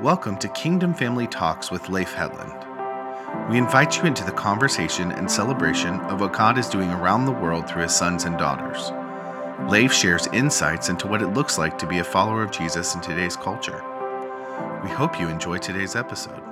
Welcome to Kingdom Family Talks with Leif Hetland. We invite you into the conversation and celebration of what God is doing around the world through his sons and daughters. Leif shares insights into what it looks like to be a follower of Jesus in today's culture. We hope you enjoy today's episode.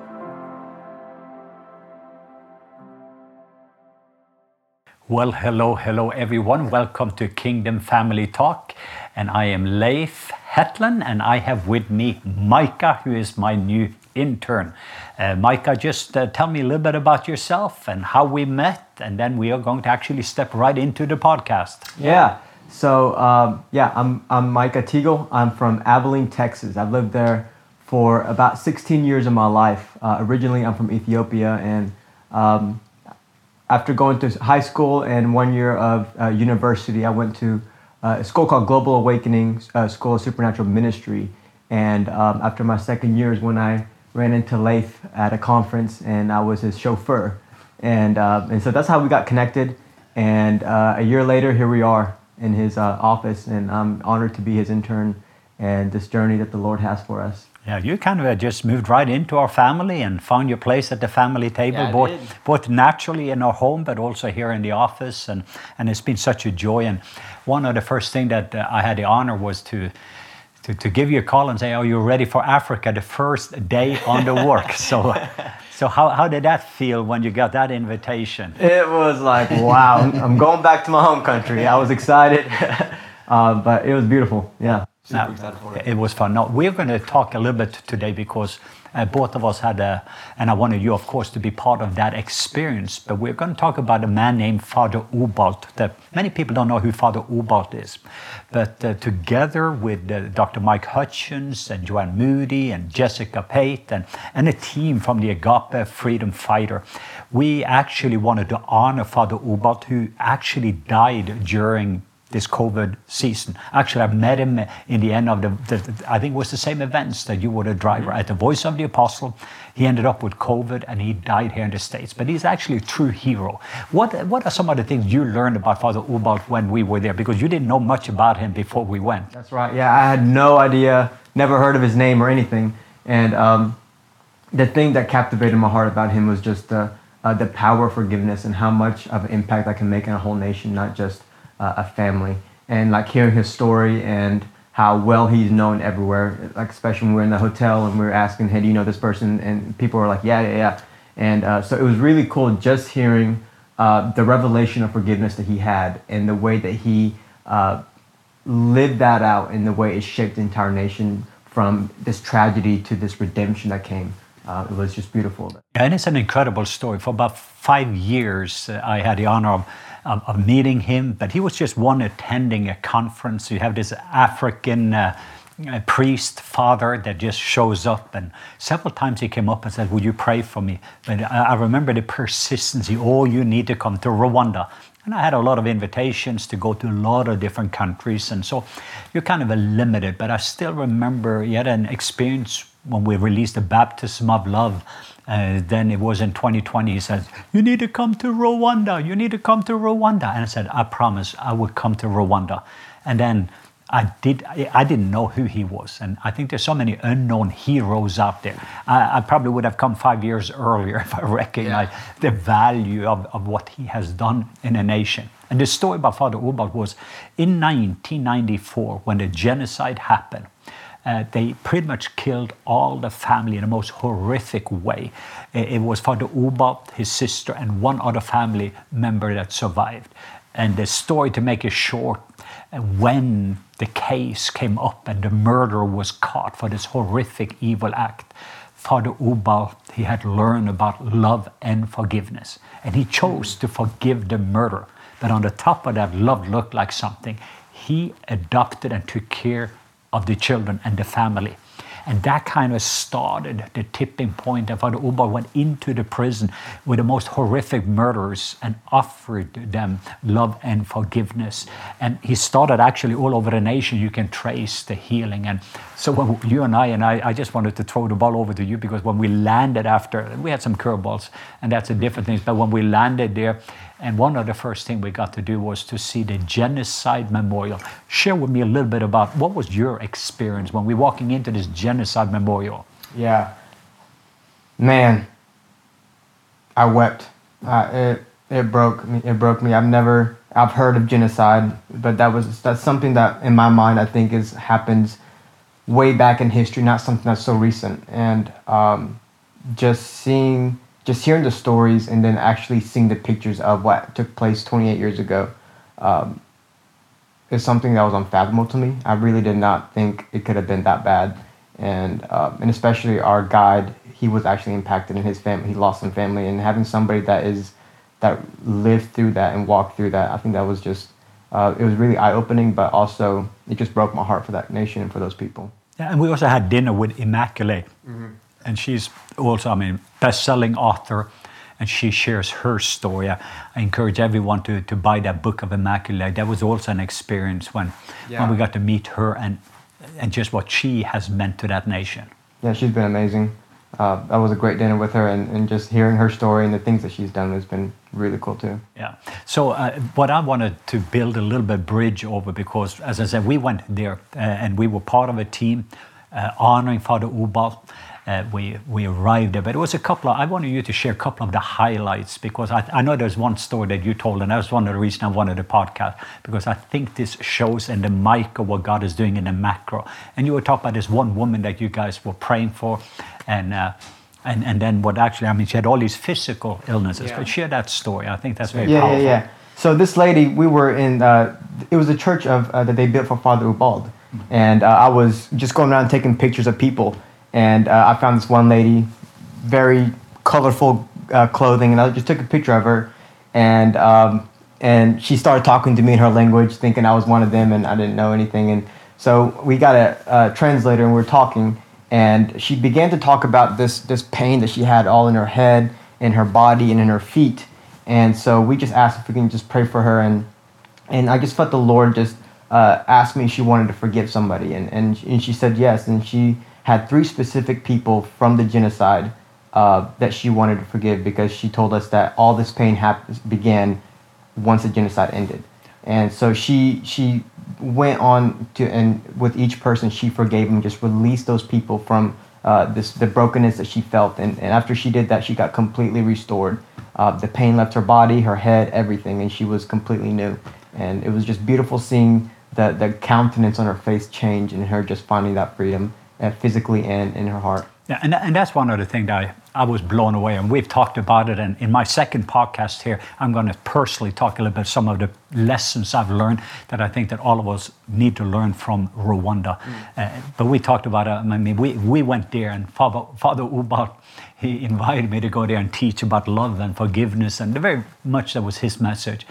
Well, hello, hello, everyone. Welcome to Kingdom Family Talk. And I am Leif Hetland, and I have with me Micah, who is my new intern. Uh, Micah, just uh, tell me a little bit about yourself and how we met, and then we are going to actually step right into the podcast. Yeah. So um, yeah, I'm I'm Micah Teagle. I'm from Abilene, Texas. I've lived there for about 16 years of my life. Uh, originally, I'm from Ethiopia, and um, after going to high school and one year of uh, university, I went to uh, a school called Global Awakening uh, School of Supernatural Ministry. And um, after my second year is when I ran into Leif at a conference, and I was his chauffeur. And uh, and so that's how we got connected. And uh, a year later, here we are in his uh, office, and I'm honored to be his intern and this journey that the Lord has for us. Yeah, you kind of uh, just moved right into our family and found your place at the family table, Yeah, both both naturally in our home, but also here in the office, and and it's been such a joy. And one of the first thing that uh, I had the honor was to. To, to give you a call and say, "Are you ready for Africa?" The first day on the work. So, so how, how did that feel when you got that invitation? It was like, wow, I'm- I'm going back to my home country. I was excited, uh, but it was beautiful. Yeah. Super Now, excited for it. it was fun. Now, we're going to talk a little bit today because uh, both of us had a, and I wanted you, of course, to be part of that experience. But we're going to talk about a man named Father Ubald. That many people don't know who Father Ubald is. But uh, together with uh, Dr. Mike Hutchings and Joanne Moody and Jessica Pate and, and a team from the Agape Freedom Fighter, we actually wanted to honor Father Ubald, who actually died during this COVID season. Actually, I met him in the end of the, the, I think it was the same events that you were the driver at the Voice of the Apostle. He ended up with COVID and he died here in the States. But he's actually a true hero. What, what are some of the things you learned about Father Ubald when we were there? Because you didn't know much about him before we went. That's right. Yeah, I had no idea, never heard of his name or anything. And um, the thing that captivated my heart about him was just the, uh, the power of forgiveness and how much of an impact I can make in a whole nation, not just uh, a family. And like hearing his story and how well he's known everywhere, like especially when we're in the hotel and we're asking, hey, do you know this person? And people were like, yeah, yeah, yeah. And uh, so it was really cool just hearing uh, the revelation of forgiveness that he had and the way that he uh, lived that out in the way it shaped the entire nation from this tragedy to this redemption that came. Uh, it was just beautiful. And it's an incredible story. For about five years, uh, I had the honor of, of, meeting him, but he was just one attending a conference. You have this African uh, uh, priest father that just shows up, and several times he came up and said, Would you pray for me? But I, I remember the persistency oh, you need to come to Rwanda. And I had a lot of invitations to go to a lot of different countries, and so you're kind of limited. But I still remember he had an experience when we released the Baptism of Love. Uh, then it was in 2020. He said, "You need to come to Rwanda. You need to come to Rwanda." And I said, "I promise, I would come to Rwanda." And then I did. I didn't know who he was, and I think there's so many unknown heroes out there. I, I probably would have come five years earlier if I recognized the value of, of what he has done in a nation. And the story about Father Ubald was in 1994 when the genocide happened. Uh, they pretty much killed all the family in the most horrific way. It, it was Father Ubald, his sister, and one other family member that survived. And the story, to make it short, uh, when the case came up and the murderer was caught for this horrific evil act, Father Ubald he had learned about love and forgiveness. And he chose to forgive the murderer. But on the top of that, love looked like something. He adopted and took care of the children and the family. And that kind of started the tipping point. And Father Ubald went into the prison with the most horrific murders and offered them love and forgiveness. And he started actually all over the nation. You can trace the healing. And so when you and I, and I, I just wanted to throw the ball over to you because when we landed after, we had some curveballs, and that's a different thing. But when we landed there, and one of the first things we got to do was to see the genocide memorial. Share with me a little bit about what was your experience when we were walking into this genocide memorial. Yeah. Man, I wept. Uh, it it broke me. It broke me. I've never I've heard of genocide, but that was that's something that in my mind I think is happens way back in history, not something that's so recent. And um, just seeing, just hearing the stories, and then actually seeing the pictures of what took place 28 years ago. Um, is something that was unfathomable to me. I really did not think it could have been that bad, and um, and especially our guide, he was actually impacted in his family. He lost some family, and having somebody that is that lived through that and walked through that, I think that was just uh, it was really eye opening, but also it just broke my heart for that nation and for those people. Yeah, and we also had dinner with Immaculate, Mm-hmm. And she's also, I mean, best-selling author, and she shares her story. I I encourage everyone to, to buy that book of Immaculate. That was also an experience when when we got to meet her and and just what she has meant to that nation. Yeah, she's been amazing. Uh, that was a great dinner with her, and, and just hearing her story and the things that she's done has been really cool too. Yeah. So uh, what I wanted to build a little bit bridge over because, as I said, we went there uh, and we were part of a team uh, honoring Father Ubald. Uh, we we arrived there, but it was a couple of. I wanted you to share a couple of the highlights because I, I know there's one story that you told, and that was one of the reasons I wanted the podcast because I think this shows in the micro what God is doing in the macro. And you were talking about this one woman that you guys were praying for, and. Uh, and, and then what actually, I mean, she had all these physical illnesses, Yeah. but share that story. I think that's very yeah, powerful. yeah, yeah. So this lady, we were in. Uh, it was a church of uh, that they built for Father Ubald, and uh, I was just going around taking pictures of people, and uh, I found this one lady, very colorful uh, clothing, and I just took a picture of her, and um, and she started talking to me in her language, thinking I was one of them, and I didn't know anything, and so we got a, a translator, and we're talking, and she began to talk about this this pain that she had all in her head, in her body, and in her feet. And so we just asked if we can just pray for her, and and I just felt the Lord just uh, ask me if she wanted to forgive somebody, and and and she said yes, and she had three specific people from the genocide uh, that she wanted to forgive because she told us that all this pain began once the genocide ended, and so she she went on to and with each person she forgave them, just released those people from uh, this the brokenness that she felt, and, and after she did that, she got completely restored. Uh, the pain left her body, her head, everything, and she was completely new. And it was just beautiful seeing the the countenance on her face change and her just finding that freedom, uh, physically and in her heart. Yeah, and, and that's one other thing that I, I was blown away. And we've talked about it. And in my second podcast here, I'm going to personally talk a little bit some of the lessons I've learned that I think that all of us need to learn from Rwanda. Uh, but we talked about it. I mean, we, we went there, and Father, Father Ubald, he invited me to go there and teach about love and forgiveness. And very much that was his message.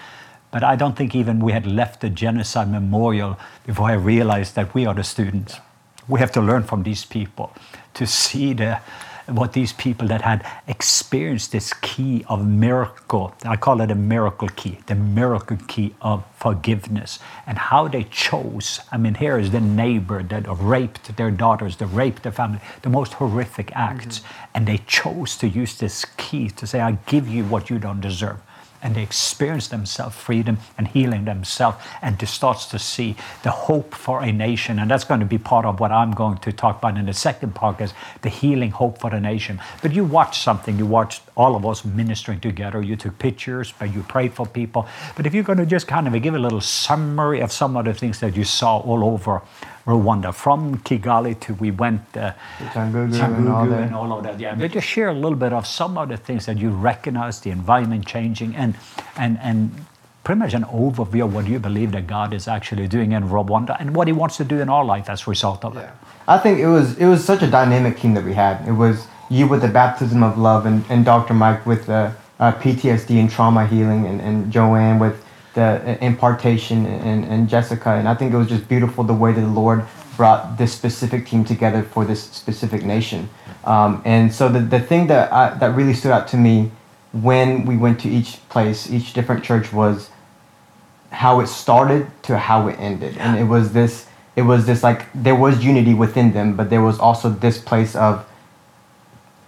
But I don't think even we had left the genocide memorial before I realized that we are the students. We have to learn from these people to see the, what these people that had experienced this key of miracle, I call it a miracle key, the miracle key of forgiveness, and how they chose. I mean, here is the neighbor that raped their daughters, that raped their family, the most horrific acts, mm-hmm. and they chose to use this key to say, I give you what you don't deserve and they experience themselves freedom and healing themselves and to starts to see the hope for a nation. And that's going to be part of what i'm going to talk about in the second part is the healing hope for the nation. But you watched something you watched all of us ministering together. You took pictures but you prayed for people. But if you're going to just kind of give a little summary of some of the things that you saw all over Rwanda, from Kigali to we went uh, Cyangugu and all and all of that. Yeah, but just share a little bit of some of the things that you recognize, the environment changing, and and and pretty much an overview of what you believe that God is actually doing in Rwanda and what He wants to do in our life as a result of it. I think it was it was such a dynamic team that we had. It was you with the baptism of love, and, and Dr. Mike with the uh, PTSD and trauma healing, and, and Joanne with the impartation, and, and Jessica. And I think it was just beautiful the way that the Lord brought this specific team together for this specific nation. Um, and so the, the thing that I, that really stood out to me when we went to each place, each different church was how it started to how it ended and it was this it was this like there was unity within them but there was also this place of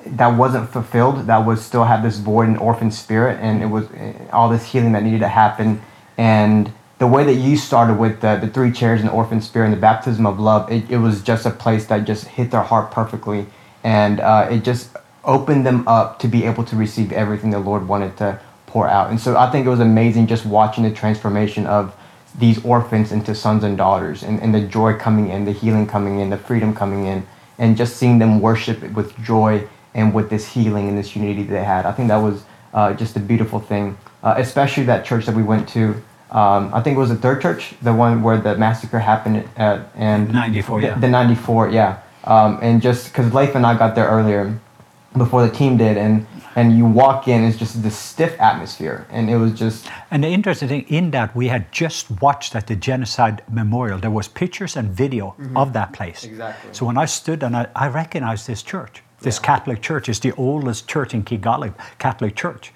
that wasn't fulfilled that was still had this void and orphan spirit and it was eh, all this healing that needed to happen and the way that you started with the, the three chairs and the orphan spirit and the baptism of love it, it was just a place that just hit their heart perfectly and uh, it just opened them up to be able to receive everything the Lord wanted to pour out. And so I think it was amazing just watching the transformation of these orphans into sons and daughters, and, and the joy coming in, the healing coming in, the freedom coming in, and just seeing them worship with joy and with this healing and this unity they had. I think that was uh, just a beautiful thing, uh, especially that church that we went to. Um, I think it was the third church, the one where the massacre happened at, and 94, the, yeah. the 94, yeah. Um, and just because Leif and I got there earlier before the team did, and and you walk in, it's just this stiff atmosphere, and it was just And the interesting thing in that we had just watched at the genocide memorial. There was pictures and video of that place. Mm-hmm. Exactly. So when I stood and I, I recognized this church, this Catholic church is the oldest church in Kigali, Catholic church.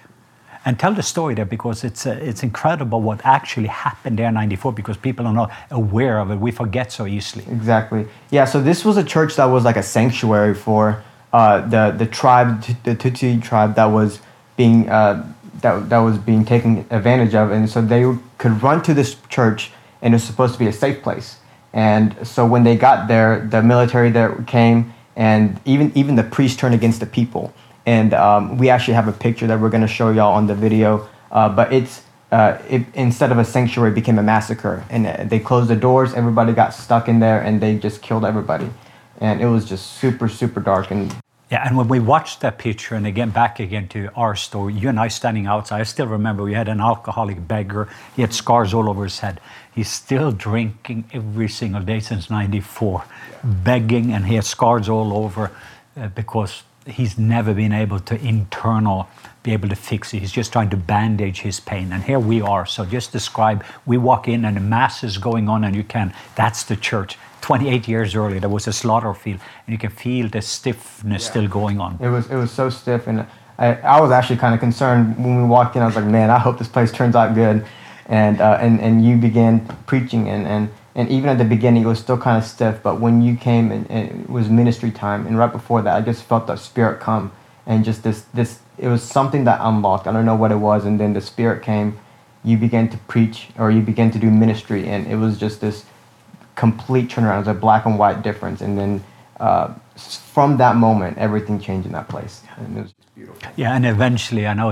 And tell the story there because it's uh, it's incredible what actually happened there in '94 because people are not aware of it. We forget so easily. Exactly. Yeah. So this was a church that was like a sanctuary for uh, the the tribe, the Tutsi tribe that was being uh, that that was being taken advantage of, and so they could run to this church, and it was supposed to be a safe place. And so when they got there, the military there came, and even even the priests turned against the people. And um, we actually have a picture that we're going to show y'all on the video, uh, but it's uh, it, instead of a sanctuary, became a massacre. And uh, they closed the doors, everybody got stuck in there, and they just killed everybody. And it was just super, super dark. And Yeah, and when we watched that picture, and again back again to our story, you and I standing outside, I still remember we had an alcoholic beggar. He had scars all over his head. He's still drinking every single day since '94, begging, and he has scars all over uh, because he's never been able to internal be able to fix it. He's just trying to bandage his pain. And here we are. So just describe. We walk in, and the mass is going on, and you can. That's the church. 28 years earlier, there was a slaughter field, and you can feel the stiffness still going on. it was it was so stiff. And I, I was actually kind of concerned when we walked in. I was like, man, I hope this place turns out good. And uh, and and you began preaching, and and and even at the beginning, it was still kind of stiff. But when you came, and, and it was ministry time, and right before that, I just felt the spirit come, and just this this it was something that unlocked. I don't know what it was, and then the spirit came. You began to preach, or you began to do ministry, and it was just this complete turnaround. It was a black and white difference, and then uh, from that moment, everything changed in that place, and it was beautiful. Yeah, and eventually, I know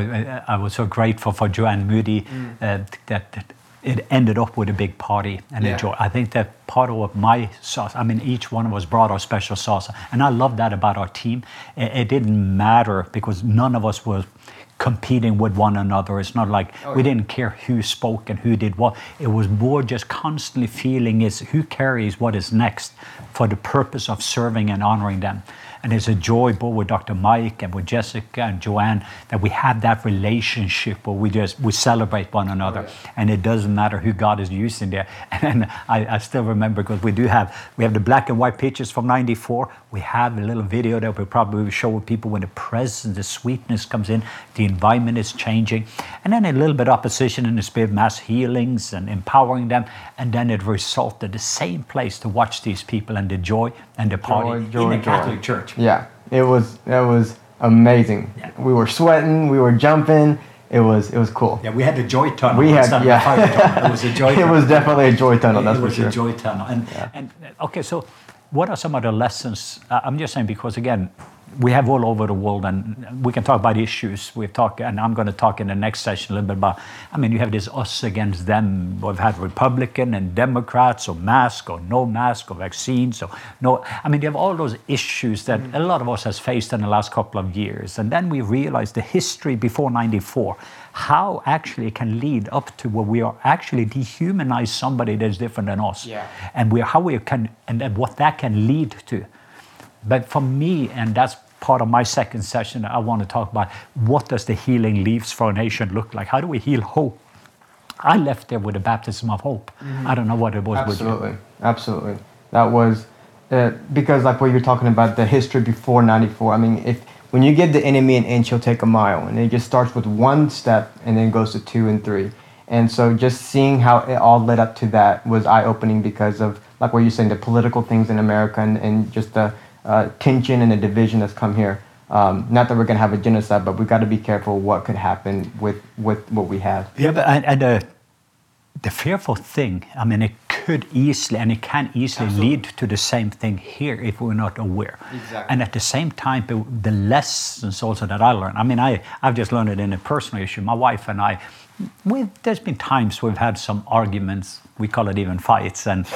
I was so grateful for Joanne Moody Mm. uh, that, that it ended up with a big party and Yeah. a joy. I think that part of my sauce, I mean, each one of us brought our special sauce. And I love that about our team. It, it didn't matter because none of us were competing with one another. It's not like Oh, we yeah. didn't care who spoke and who did what. It was more just constantly feeling is who carries what is next for the purpose of serving and honoring them. And it's a joy both with Dr. Mike and with Jessica and Joanne that we have that relationship where we just we celebrate one another. And it doesn't matter who God is using there. And I, I still remember because we do have we have the black and white pictures from 94. We have a little video that we probably will show with people when the presence, the sweetness comes in, the environment is changing. And then a little bit opposition in the spirit, mass healings and empowering them. And then it resulted the same place to watch these people and the joy and the party joy, in the joy. Catholic church. Yeah, it was it was amazing. Yeah. We were sweating, we were jumping. It was it was cool. Yeah, we had the joy tunnel. We had yeah. the fire tunnel. It was a joy it tunnel. was definitely a joy tunnel. That's it for was sure. a joy tunnel. And, and okay, so what are some of the lessons? I'm just saying because again, we have all over the world, and we can talk about issues. We've talked, and I'm going to talk in the next session a little bit about. I mean, you have this us against them. We've had Republican and Democrats, or mask or no mask, or vaccines, or no. I mean, you have all those issues that mm. a lot of us has faced in the last couple of years, and then we realize the history before '94 how actually it can lead up to where we are actually dehumanize somebody that's different than us Yeah. and we how we can and what that can lead to but for me and that's part of my second session i want to talk about what does the healing leaves for a nation look like how do we heal hope i left there with a baptism of hope i don't know what it was Absolutely, absolutely. That was uh, because like what you're talking about the history before '94. I mean, if when you give the enemy an inch, he'll take a mile, and it just starts with one step and then goes to two and three. And so just seeing how it all led up to that was eye opening because of like what you're saying, the political things in America and, and just the uh, tension and the division that's come here. Um, not that we're gonna have a genocide, but we've got to be careful what could happen with with what we have. Yeah, but and, and uh, the fearful thing, I mean, it could easily and it can easily Absolutely. lead to the same thing here if we're not aware. Exactly. And at the same time, the, lessons also that I learned. I mean, I, I've just learned it in a personal issue. My wife and I, there's been times we've had some arguments. We call it even fights, and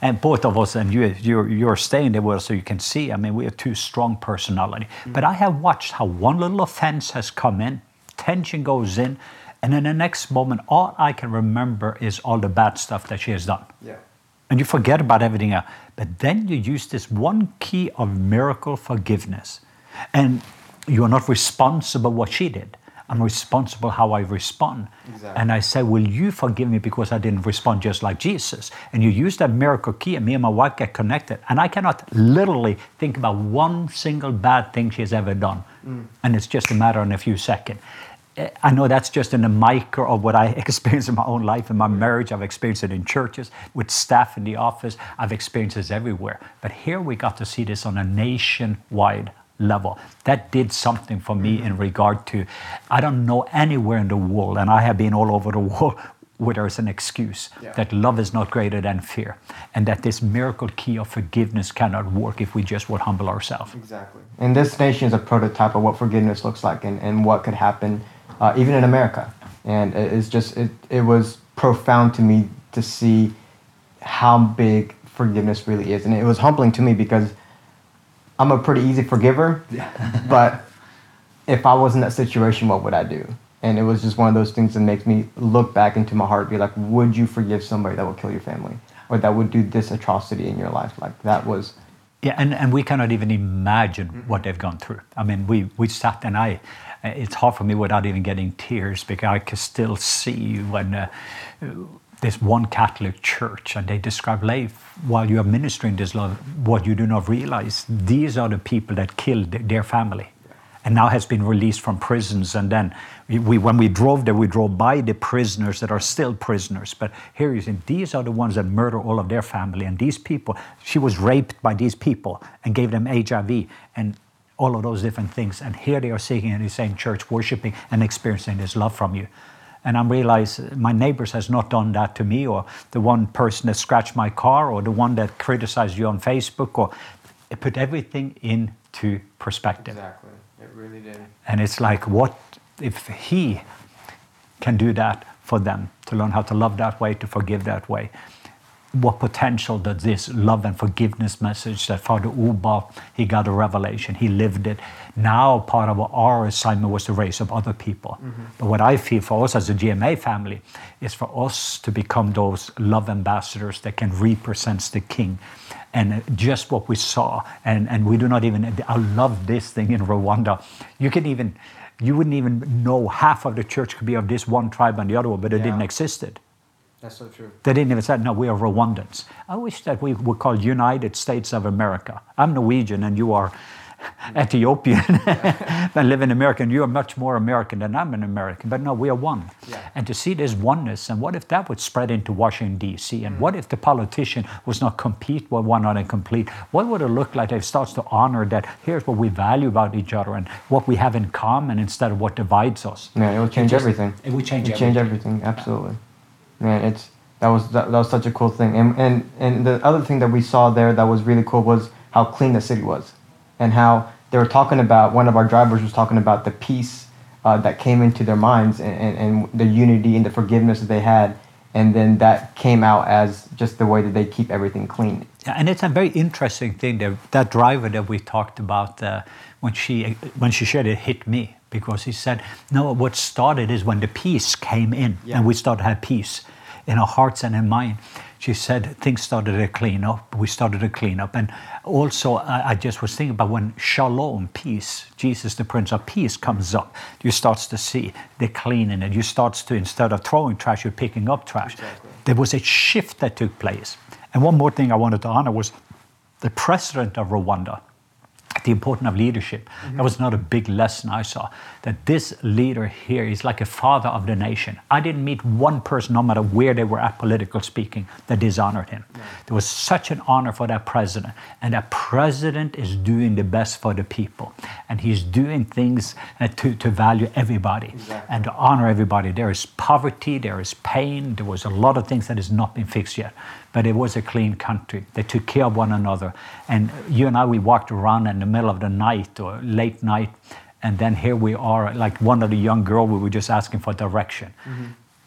and both of us, and you you're, you're staying there us, so you can see. I mean, we have two strong personality. Mm. But I have watched how one little offense has come in, tension goes in, and in the next moment, all I can remember is all the bad stuff that she has done Yeah. and you forget about everything else. But then you use this one key of miracle forgiveness, and you are not responsible what she did. I'm responsible how I respond. Exactly. And I say, Will you forgive me because I didn't respond just like Jesus? And you use that miracle key, and me and my wife get connected. And I cannot literally think about one single bad thing she has ever done. And it's just a matter of a few seconds. Eh, I know that's just in the micro of what I experience in my own life, in my marriage. I've experienced it in churches, with staff in the office. I've experienced this everywhere. But here we got to see this on a nationwide level. That did something for me in regard to, I don't know anywhere in the world, and I have been all over the world where there's an excuse Yeah. that love is not greater than fear, and that this miracle key of forgiveness cannot work if we just would humble ourselves. Exactly. And this nation is a prototype of what forgiveness looks like and, and what could happen uh, even in America. And it's just, it, it was profound to me to see how big forgiveness really is. And it was humbling to me because I'm a pretty easy forgiver, but if I was in that situation, what would I do? And it was just one of those things that makes me look back into my heart, be like, would you forgive somebody that would kill your family? Or that would do this atrocity in your life? Like that was Yeah, and, and we cannot even imagine what they've gone through. I mean, we, we sat and I, it's hard for me without even getting tears because I can still see when uh, this one Catholic church and they describe life while you are ministering this love, what you do not realize, these are the people that killed their family and now has been released from prisons. And then we, when we drove there, we drove by the prisoners that are still prisoners. But here you see, these are the ones that murder all of their family. And these people, she was raped by these people and gave them HIV and all of those different things. And here they are sitting in the same church, worshiping and experiencing this love from you. And I'm realize my neighbors has not done that to me, or the one person that scratched my car, or the one that criticized you on Facebook, or it put everything into perspective. Exactly. It really did. And it's like, what if he can do that for them to learn how to love that way, to forgive that way? What potential does this love and forgiveness message that Father Uba, he got a revelation, he lived it. Now, part of our assignment was to raise up other people. Mm-hmm. But what I feel for us as a GMA family is for us to become those love ambassadors that can represent the King and just what we saw and, and we do not even i love this thing in rwanda you can even you wouldn't even know half of the church could be of this one tribe and the other one but it Yeah. didn't exist That's so true. they didn't even say no we are rwandans i wish that we were called united states of america i'm norwegian and you are ethiopian and live in america and you are much more american than i'm an american but no we are one Yeah. and to see this oneness and what if that would spread into washington d.c and what if the politician was not compete with one another and complete what would it look like if it starts to honor that here's what we value about each other and what we have in common instead of what divides us Yeah, it would change just- everything. it would change It would change everything. Absolutely. Man, it's that was that, that was such a cool thing. And and and the other thing that we saw there that was really cool was how clean the city was, and how they were talking about. One of our drivers was talking about the peace uh, that came into their minds and, and, and the unity and the forgiveness that they had, and then that came out as just the way that they keep everything clean. Yeah, and it's a very interesting thing that that driver that we talked about uh, when she when she shared it hit me because he said, "No, what started is when the peace came in Yeah. and we started to have peace in our hearts and in mind." She said things started to clean up. We started to clean up, and also I, I just was thinking about when shalom, peace, Jesus, the Prince of Peace, comes up. You starts to see the cleaning, and you starts to instead of throwing trash, you're picking up trash. Exactly. There was a shift that took place. And one more thing I wanted to honor was the president of Rwanda, the importance of leadership. That mm-hmm. was not a big lesson I saw. That this leader here is like a father of the nation. I didn't meet one person, no matter where they were at political speaking, that dishonored him. There was such an honor for that president. And that president is doing the best for the people. And he's doing things uh, to, to value everybody Exactly. and to honor everybody. There is poverty, there is pain, there was a lot of things that has not been fixed yet. but it was a clean country. They took care of one another. And you and I, we walked around in the middle of the night or late night, and then here we are, like one of the young girl, we were just asking for direction. Mm-hmm.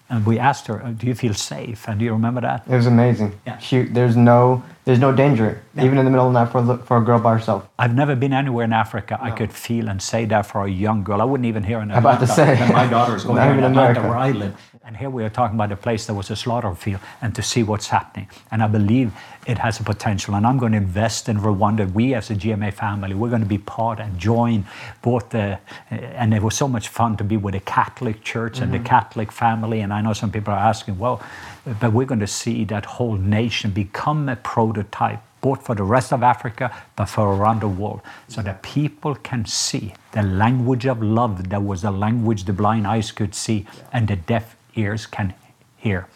And we asked her, "Do you feel safe?" And do you remember that? It was amazing. Yeah. She, there's no, there's no danger, even in the middle of the night for a, for a girl by herself. I've never been anywhere in Africa. I could feel and say that for a young girl. I wouldn't even hear in I'm about to say. that my daughter's going to even Atlanta America. where I live. And here we are talking about a place that was a slaughter field and to see what's happening. And I believe it has a potential. And I'm going to invest in Rwanda. We as a GMA family, we're going to be part and join both the, and it was so much fun to be with the Catholic Church and the mm-hmm. Catholic family. And I know some people are asking, well, but we're going to see that whole nation become a prototype both for the rest of Africa, but for around the world, so that people can see the language of love that was the language the blind eyes could see and the deaf ears can hear.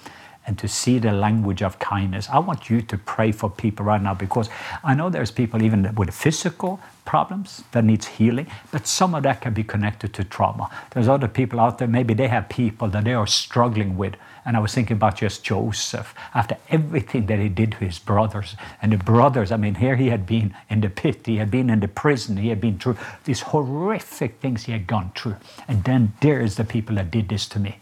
And to see the language of kindness. I want you to pray for people right now because I know there's people even with physical problems that needs healing, but some of that can be connected to trauma. There's other people out there, maybe they have people that they are struggling with. And I was thinking about just Joseph after everything that he did to his brothers. And the brothers, I mean, here he had been in the pit, he had been in the prison, he had been through these horrific things he had gone through. And then there's the people that did this to me.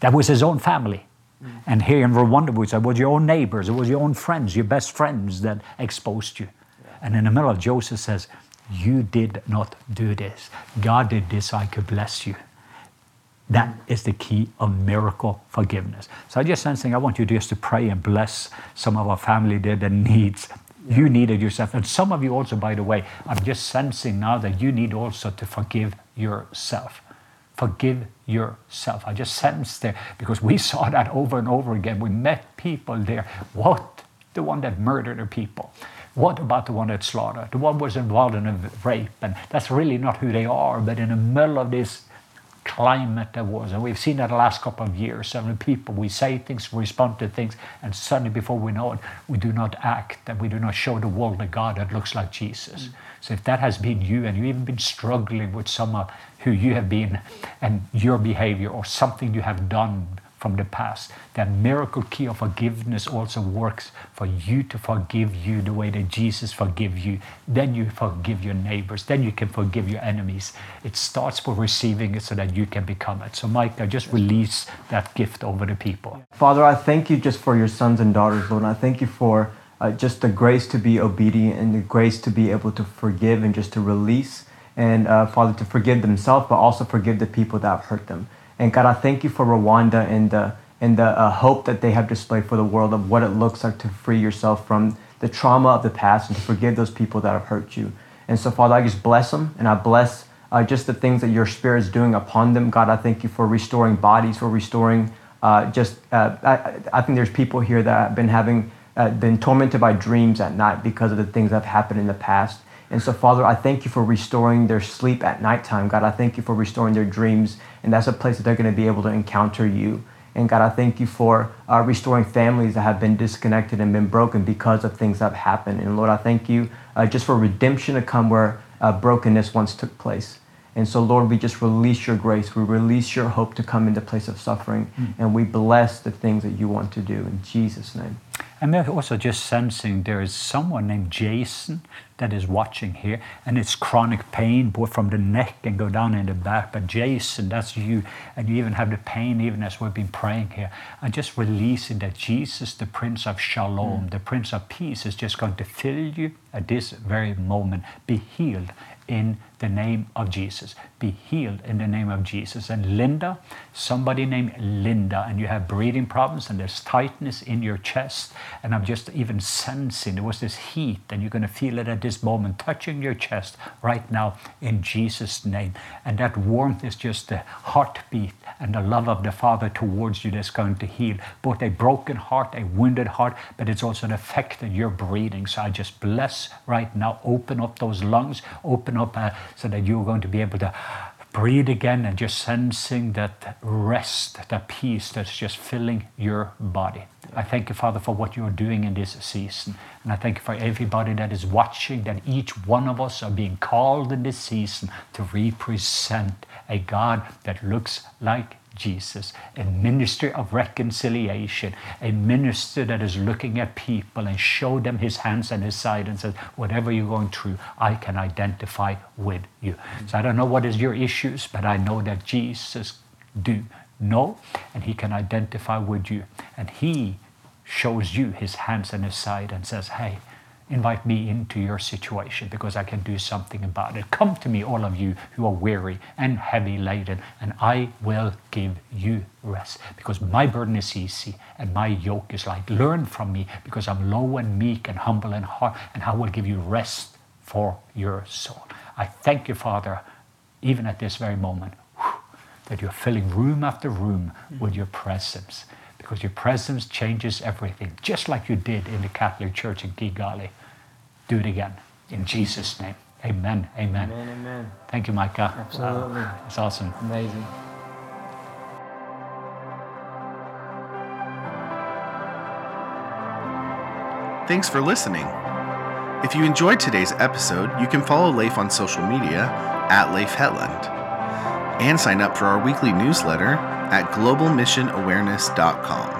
That was his own family. Mm. And here in Rwanda, we said, it was your own neighbors, it was your own friends, your best friends that exposed you. And in the middle of Joseph says, You did not do this. God did this so I could bless you. That is the key of miracle forgiveness. So I just sensing I want you just to pray and bless some of our family there that needs. You needed yourself. And some of you also, by the way, I'm just sensing now that you need also to forgive yourself. Forgive yourself. I just sensed there because we saw that over and over again. We met people there. What? The one that murdered the people. What about the one that slaughtered? The one was involved in a rape. And that's really not who they are. But in the middle of this climate there was. And we've seen that the last couple of years. Several people, we say things, respond to things, and suddenly before we know it, we do not act and we do not show the world a God that looks like Jesus. Mm. So if that has been you and you've even been struggling with some of who you have been and your behavior or something you have done from the past, that miracle key of forgiveness also works for you to forgive you the way that Jesus forgive you. Then you forgive your neighbors. Then you can forgive your enemies. It starts with receiving it so that you can become it. So, Mike, I just release that gift over the people. Father, I thank you just for your sons and daughters, Lord. And I thank you for uh, just the grace to be obedient and the grace to be able to forgive and just to release. And uh, Father, to forgive themselves, but also forgive the people that have hurt them. And God, I thank you for Rwanda and the, and the uh, hope that they have displayed for the world of what it looks like to free yourself from the trauma of the past and to forgive those people that have hurt you. And so, Father, I just bless them and I bless uh, just the things that your Spirit is doing upon them. God, I thank you for restoring bodies, for restoring uh, just, uh, I, I think there's people here that have been having, uh, been tormented by dreams at night because of the things that have happened in the past. And so, Father, I thank you for restoring their sleep at nighttime. God, I thank you for restoring their dreams. And that's a place that they're going to be able to encounter you. And God, I thank you for uh, restoring families that have been disconnected and been broken because of things that have happened. And Lord, I thank you uh, just for redemption to come where uh, brokenness once took place. And so, Lord, we just release your grace. We release your hope to come into place of suffering. And we bless the things that you want to do in Jesus' name. And they're also just sensing there is someone named Jason that is watching here, and it's chronic pain both from the neck and go down in the back. But Jason, that's you, and you even have the pain even as we've been praying here. And just releasing that Jesus, the Prince of Shalom, mm. the Prince of Peace, is just going to fill you at this very moment. Be healed in the name of Jesus. Be healed in the name of Jesus. And Linda, somebody named Linda, and you have breathing problems and there's tightness in your chest. And I'm just even sensing there was this heat, and you're going to feel it at this moment, touching your chest right now in Jesus' name. And that warmth is just the heartbeat and the love of the Father towards you that's going to heal both a broken heart, a wounded heart, but it's also an effect that you're breathing. So I just bless right now. Open up those lungs, open up uh, so that you're going to be able to breathe again and just sensing that rest, that peace that's just filling your body. I thank you, Father, for what you're doing in this season. And I thank you for everybody that is watching, that each one of us are being called in this season to represent a God that looks like Jesus, a ministry of reconciliation, a minister that is looking at people and show them his hands and his side and says, whatever you're going through, I can identify with you. So I don't know what is your issues, but I know that Jesus do know and he can identify with you. And he shows you his hands and his side and says, hey, invite me into your situation because I can do something about it. Come to me, all of you who are weary and heavy laden, and I will give you rest because my burden is easy and my yoke is light. Learn from me because I'm low and meek and humble in heart, and I will give you rest for your soul. I thank you, Father, even at this very moment, that you're filling room after room with your presence because your presence changes everything, just like you did in the Catholic Church in Kigali do it again. In Jesus' name. Amen. Amen. Amen. Amen. Thank you, Micah. Absolutely. It's awesome. Amazing. Thanks for listening. If you enjoyed today's episode, you can follow Leif on social media at Leif Hetland and sign up for our weekly newsletter at globalmissionawareness.com.